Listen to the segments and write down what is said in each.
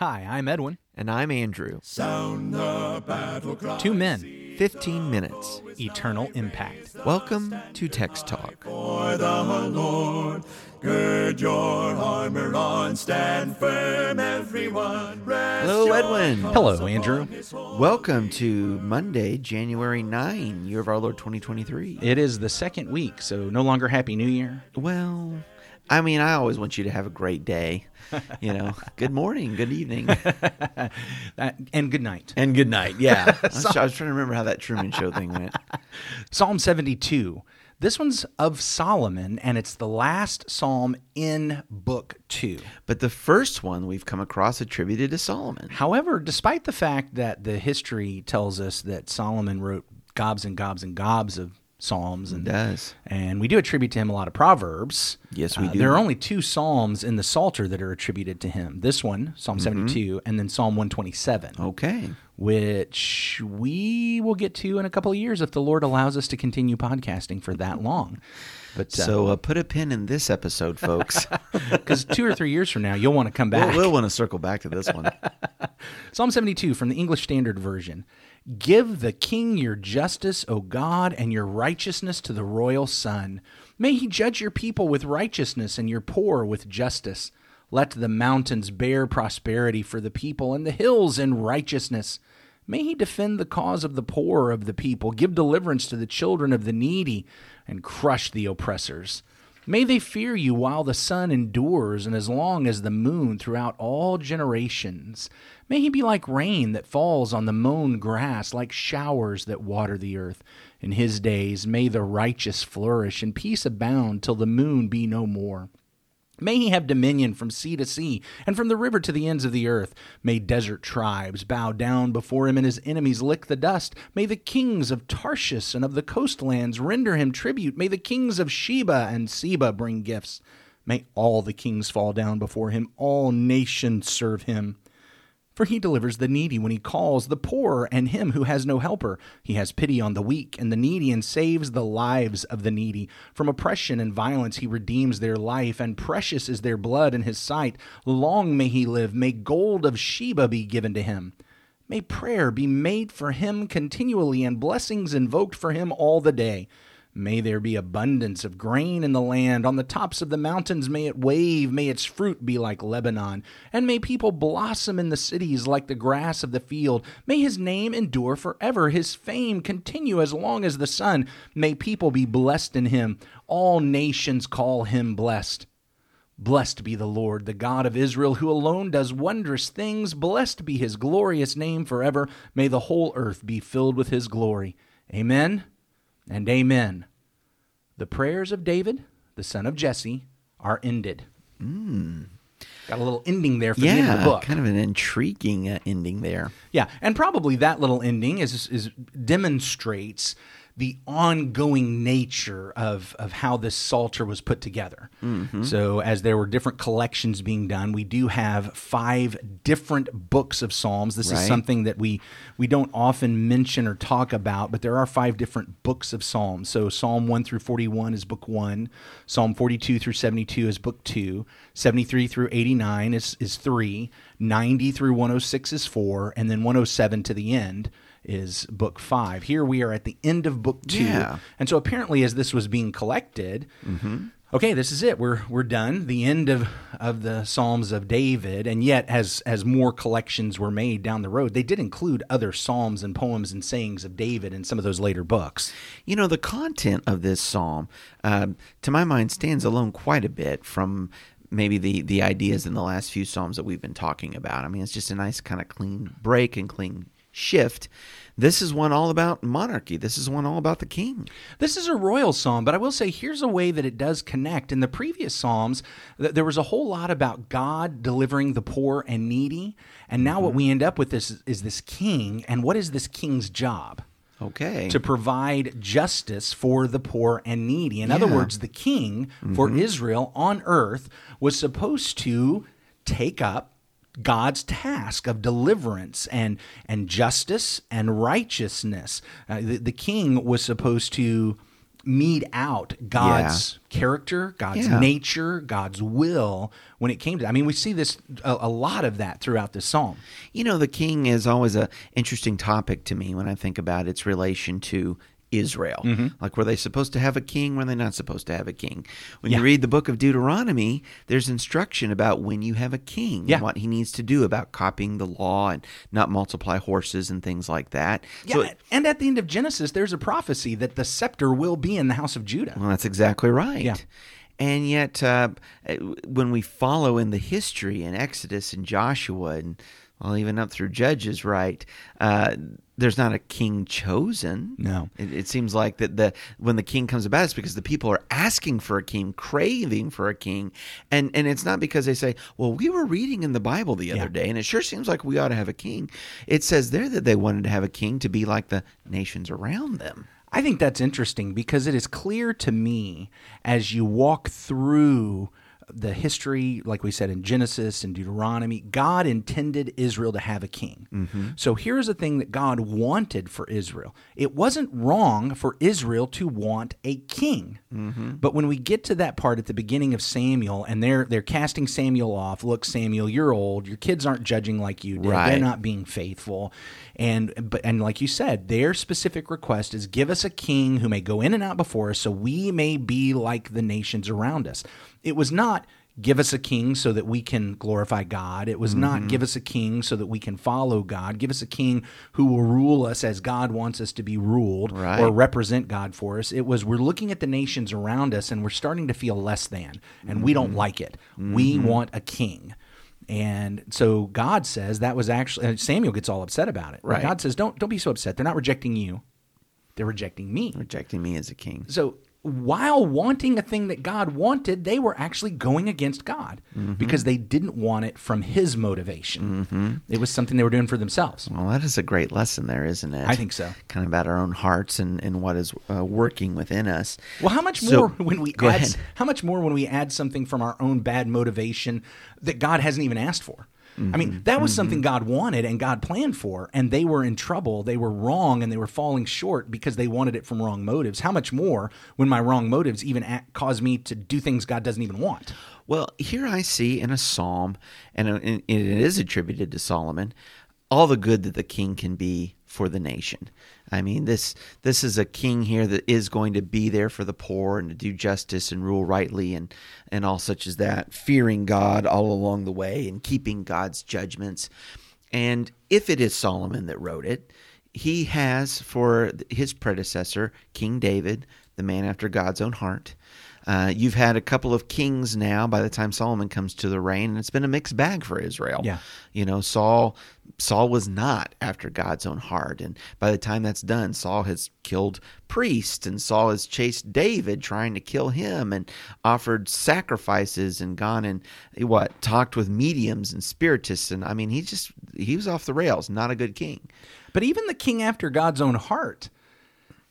Hi, I'm Edwin. And I'm Andrew. Sound the battle cry. Two men, 15 minutes. eternal impact. Welcome to Text Talk. For the Lord, gird your armor on, stand firm, everyone. Rest Hello, Edwin. Hello, Andrew. Welcome to Monday, January 9, year of our Lord 2023. It is the second week, so no longer Happy New Year. Well, I mean, I always want you to have a great day. You know, good morning, good evening, and good night. and good night. Yeah. I was, I was trying to remember how that Truman Show thing went. Psalm 72. This one's of Solomon, and it's the last psalm in Book 2. But the first one we've come across attributed to Solomon. However, despite the fact that the history tells us that Solomon wrote gobs and gobs and gobs of psalms and does. and we do attribute to him a lot of proverbs. Yes, we Uh, do. There are only two psalms in the Psalter that are attributed to him. This one, Psalm Mm-hmm. 72, and then Psalm 127, Okay. which we will get to in a couple of years if the Lord allows us to continue podcasting for that long. But So uh, put a pin in this episode, folks. because two or three years from now, you'll want to come we'll, back. we'll want to circle back to this one. Psalm 72 from the English Standard Version. Give the king your justice, O God, and your righteousness to the royal son. May he judge your people with righteousness and your poor with justice. Let the mountains bear prosperity for the people and the hills in righteousness. May he defend the cause of the poor of the people, give deliverance to the children of the needy, and crush the oppressors. May they fear you while the sun endures and as long as the moon throughout all generations. May he be like rain that falls on the mown grass, like showers that water the earth. In his days may the righteous flourish and peace abound till the moon be no more. May he have dominion from sea to sea, and from the river to the ends of the earth. May desert tribes bow down before him, and his enemies lick the dust. May the kings of Tarshish and of the coastlands render him tribute. May the kings of Sheba and Seba bring gifts. May all the kings fall down before him, all nations serve him. For he delivers the needy when he calls, the poor and him who has no helper. He has pity on the weak and the needy and saves the lives of the needy. From oppression and violence he redeems their life, and precious is their blood in his sight. Long may he live. May gold of Sheba be given to him. May prayer be made for him continually, and blessings invoked for him all the day. May there be abundance of grain in the land. On the tops of the mountains may it wave. May its fruit be like Lebanon. And may people blossom in the cities like the grass of the field. May his name endure forever. His fame continue as long as the sun. May people be blessed in him. All nations call him blessed. Blessed be the Lord, the God of Israel, who alone does wondrous things. Blessed be his glorious name forever. May the whole earth be filled with his glory. Amen and amen. The prayers of David, the son of Jesse, are ended. Got a little ending there for the end of yeah, the book. kind of an intriguing uh, ending there. Yeah, and probably that little ending is is demonstrates the ongoing nature of of how this psalter was put together. Mm-hmm. So as there were different collections being done, we do have five different books of psalms. This is something that we we don't often mention or talk about, but there are five different books of psalms. So Psalm 1 through 41 is book 1, Psalm 42 through 72 is book 2, 73 through 89 is is 3, 90 through 106 is 4, and then 107 to the end is book 5. Here we are at the end of book 2. Yeah. And so apparently as this was being collected, okay, this is it. We're we're done. The end of of the Psalms of David, and yet as as more collections were made down the road, they did include other psalms and poems and sayings of David in some of those later books. You know, the content of this psalm, um, to my mind, stands alone quite a bit from maybe the the ideas in the last few psalms that we've been talking about. I mean, it's just a nice kind of clean break and clean shift. This is one all about monarchy. This is one all about the king. This is a royal psalm, but I will say here's a way that it does connect. In the previous psalms, th- there was a whole lot about God delivering the poor and needy, and now what mm-hmm. we end up with this is this king, and what is this king's job? Okay. to provide justice for the poor and needy. In other words, the king for mm-hmm. Israel on earth was supposed to take up God's task of deliverance and and justice and righteousness. Uh, the, the king was supposed to mete out God's character, God's Yeah. nature, God's will when it came to. I mean, we see this a, a lot of that throughout this psalm. You know, the king is always a interesting topic to me when I think about its relation to Israel. Mm-hmm. Like, were they supposed to have a king? Were they not supposed to have a king? When Yeah. you read the book of Deuteronomy, there's instruction about when you have a king Yeah. and what he needs to do about copying the law and not multiply horses and things like that. Yeah, So, and at the end of Genesis, there's a prophecy that the scepter will be in the house of Judah. Well, that's exactly right. Yeah. And yet, uh, when we follow in the history in Exodus and Joshua, and well, even up through Judges, right? Uh, there's not a king chosen. No. It, it seems like that the when the king comes about, it's because the people are asking for a king, craving for a king, and and it's not because they say, "Well, we were reading in the Bible the other Yeah. day, and it sure seems like we ought to have a king." It says there that they wanted to have a king to be like the nations around them. I think that's interesting because it is clear to me as you walk through the history, like we said in Genesis and Deuteronomy, God intended Israel to have a king. Mm-hmm. So here's the thing that God wanted for Israel. It wasn't wrong for Israel to want a king. Mm-hmm. But when we get to that part at the beginning of Samuel and they're, they're casting Samuel off, look, Samuel, you're old, your kids aren't judging like you did, they're not being faithful. And but and like you said their specific request is give us a king who may go in and out before us so we may be like the nations around us it was not give us a king so that we can glorify god it was Mm-hmm. not give us a king so that we can follow god give us a king who will rule us as god wants us to be ruled Right. or represent god for us it was we're looking at the nations around us and we're starting to feel less than and we Mm-hmm. don't like it we want a king and so God says that was actually Samuel gets all upset about it. Right. God says, "Don't don't be so upset. They're not rejecting you; they're rejecting me." Rejecting me as a king. So while wanting a thing that God wanted, they were actually going against God Mm-hmm. because they didn't want it from His motivation. It was something they were doing for themselves. Well, that is a great lesson there, isn't it? I think so. Kind of about our own hearts and, and what is uh, working within us. Well, how much So- more when we add ahead. how much more when we add something from our own bad motivation that God hasn't even asked for? I Mm-hmm. mean, that was something God wanted and God planned for, and they were in trouble. They were wrong and they were falling short because they wanted it from wrong motives. How much more when my wrong motives even act, cause me to do things God doesn't even want? Well, here I see in a psalm, uh, and it is attributed to Solomon, all the good that the king can be for the nation. I mean, this this is a king here that is going to be there for the poor and to do justice and rule rightly and and all such as that, fearing God all along the way and keeping God's judgments. And if it is Solomon that wrote it, he has for his predecessor, King David, the man after God's own heart. Uh, you've had a couple of kings now by the time Solomon comes to the reign, and it's been a mixed bag for Israel. Yeah. You know, Saul Saul was not after God's own heart. And by the time that's done, Saul has killed priests and Saul has chased David trying to kill him and offered sacrifices and gone and what, talked with mediums and spiritists and I mean he just he was off the rails, not a good king. But even the king after God's own heart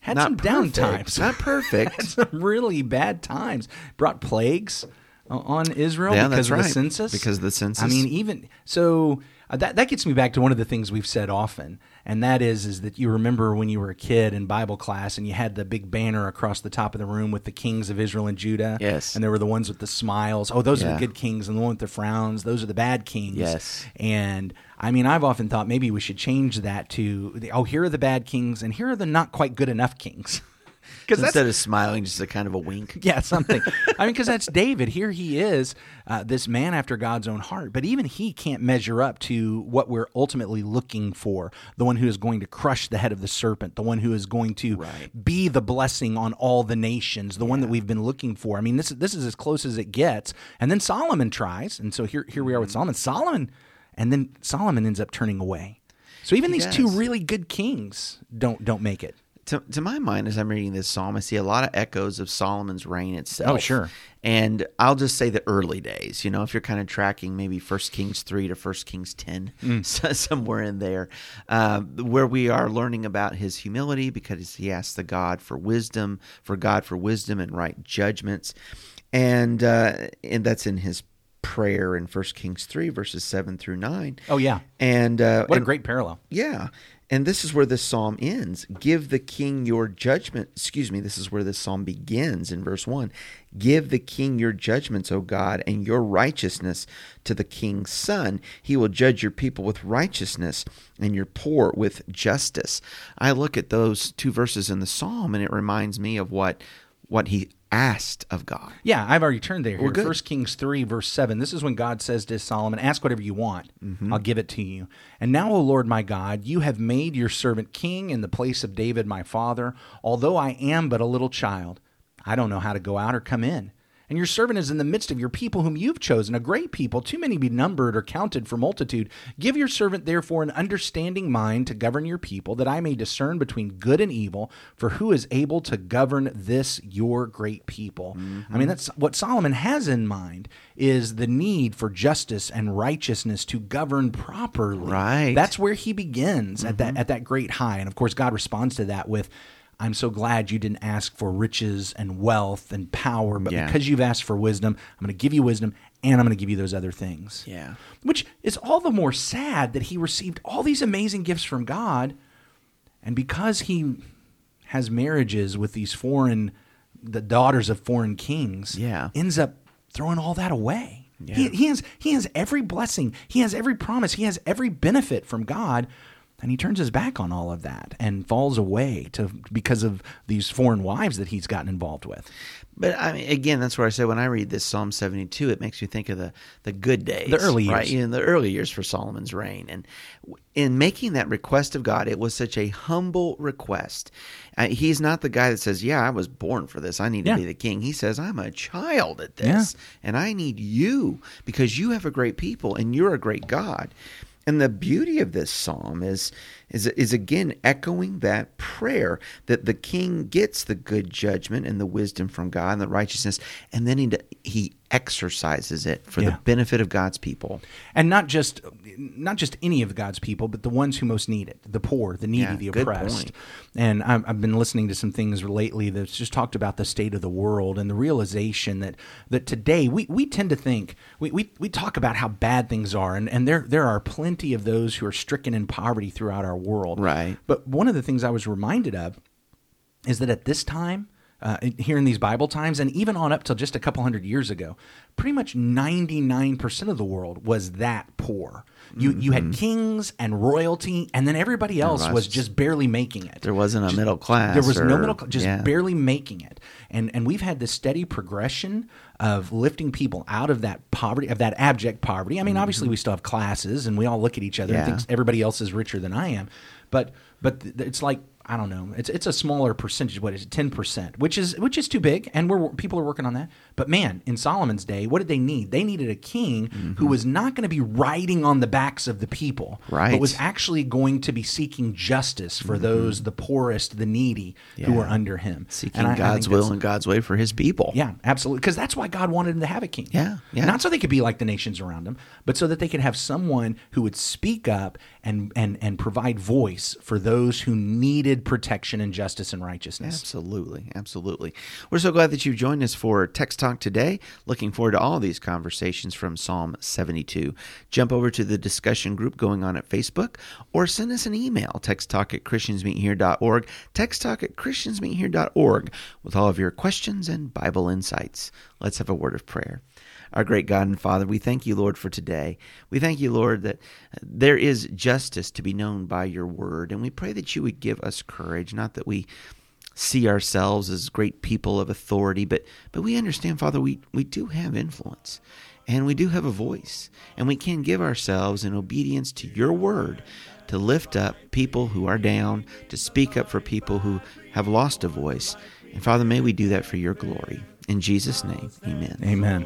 had Not some down perfect. times. Not perfect. had some really bad times. Brought plagues uh, on Israel Yeah, because of the right. census. Because of the census. I mean, even so, uh, that that gets me back to one of the things we've said often, and that is is that you remember when you were a kid in Bible class and you had the big banner across the top of the room with the kings of Israel and Judah. Yes. and there were the ones with the smiles. Oh, those are the good kings, and the one with the frowns. Those are the bad kings. Yes. And I mean, I've often thought maybe we should change that to the, oh, here are the bad kings, and here are the not quite good enough kings. Because Instead of smiling, just a kind of a wink. yeah, something. I mean, because that's David. Here he is, uh, this man after God's own heart. But even he can't measure up to what we're ultimately looking for the one who is going to crush the head of the serpent, the one who is going to Right. be the blessing on all the nations, the one that we've been looking for. I mean, this, this is as close as it gets. And then Solomon tries. And so here, here we are with Solomon. Solomon, and then Solomon ends up turning away. So even He these two really good kings don't don't make it. To, to my mind, as I'm reading this psalm, I see a lot of echoes of Solomon's reign itself. Oh, sure. And I'll just say the early days. You know, if you're kind of tracking maybe First Kings three to First Kings ten, Mm. somewhere in there, uh, where we are learning about his humility because he asks the God for wisdom, for God for wisdom and right judgments, and uh, and that's in his prayer in First Kings three verses seven through nine. Oh, yeah. And uh, What a and- great parallel. yeah. And this is where this psalm ends. Give the king your judgment. Excuse me, this is where this psalm begins in verse 1. Give the king your judgments, O God, and your righteousness to the king's son. He will judge your people with righteousness and your poor with justice. I look at those two verses in the psalm and it reminds me of what what he asked of God. Yeah, I've already turned there. Here. First Kings three, verse seven. This is when God says to Solomon, "Ask whatever you want; mm-hmm. I'll give it to you." And now, O Lord my God, you have made your servant king in the place of David my father. Although I am but a little child, I don't know how to go out or come in. And your servant is in the midst of your people whom you've chosen, a great people, too many to be numbered or counted for multitude. Give your servant therefore an understanding mind to govern your people, that I may discern between good and evil, for who is able to govern this your great people? I mean, mm-hmm. that's what Solomon has in mind is the need for justice and righteousness to govern properly. Right. That's where he begins at that mm-hmm. at that great high. And of course God responds to that with I'm so glad you didn't ask for riches and wealth and power, but Yeah. because you've asked for wisdom, I'm going to give you wisdom and I'm going to give you those other things. Yeah. Which is all the more sad that he received all these amazing gifts from God. And because he has marriages with these foreign, the daughters of foreign kings, Yeah. ends up throwing all that away. Yeah. He, he has he has every blessing, he has every promise, he has every benefit from God, and he turns his back on all of that and falls away to because of these foreign wives that he's gotten involved with. But I mean, again, that's where I say when I read this Psalm seventy two, it makes me think of the the good days, The early years, right? In the early years for Solomon's reign, and in making that request of God, it was such a humble request. Uh, he's not the guy that says, "Yeah, I was born for this. I need to be the king." He says, "I'm a child at this, and I need you because you have a great people and you're a great God." And the beauty of this psalm is is is again echoing that prayer that the king gets the good judgment and the wisdom from God and the righteousness, and then he he exercises it for Yeah. the benefit of God's people. and not just not just any of God's people, but the ones who most need it, the poor, the needy, Yeah, the oppressed. And I've, I've been listening to some things lately that's just talked about the state of the world and the realization that that today we, we tend to think we, we, we talk about how bad things are, and, and there there are plenty of those who are stricken in poverty throughout our world. Right. But one of the things I was reminded of is that at this time, uh, here in these Bible times, and even on up till just a couple hundred years ago, pretty much 99% of the world was that poor. You, you had kings and royalty, and then everybody else was was- just barely making it. There wasn't a middle class. There was no middle, class, just yeah. barely making it, and and we've had this steady progression of lifting people out of that poverty, of that abject poverty. I mean, obviously we still have classes, and we all look at each other Mm-hmm. Yeah. and think everybody else is richer than I am, but but it's like I don't know, it's it's a smaller percentage. What is it, ten percent, which is which is too big, and we're people are working on that. But man, in Solomon's day, what did they need? They needed a king who mm-hmm. was not going to be riding on the backs of the people, but Right. was actually going to be seeking justice for mm-hmm. those the poorest, the needy who Yeah. are under him. seeking I- I God's think will and God's way for His people. Yeah, absolutely. Because that's why God wanted him to have a king. Yeah, yeah. Not so they could be like the nations around him, but so that they could have someone who would speak up and and and provide voice for those who needed protection and justice and righteousness. Absolutely, absolutely. We're so glad that you've joined us for Text Talk today. Looking forward to all these conversations from Psalm 72. Jump over to the discussion group going on at Facebook or send us an email, texttalk at christiansmeethere.org, texttalk at christiansmeethere.org with all of your questions and Bible insights. Let's have a word of prayer. Our great God and Father, we thank you, Lord, for today. We thank you, Lord, that there is justice to be known by your word. And we pray that you would give us courage, not that we see ourselves as great people of authority, but, but we understand, Father, we, we do have influence and we do have a voice. And we can give ourselves in obedience to your word to lift up people who are down, to speak up for people who have lost a voice. And Father, may we do that for your glory. In Jesus' name, amen. Amen.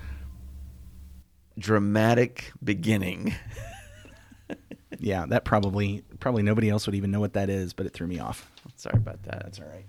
Dramatic beginning. yeah, that probably probably nobody else would even know what that is, but it threw me off. Sorry about that. That's all right.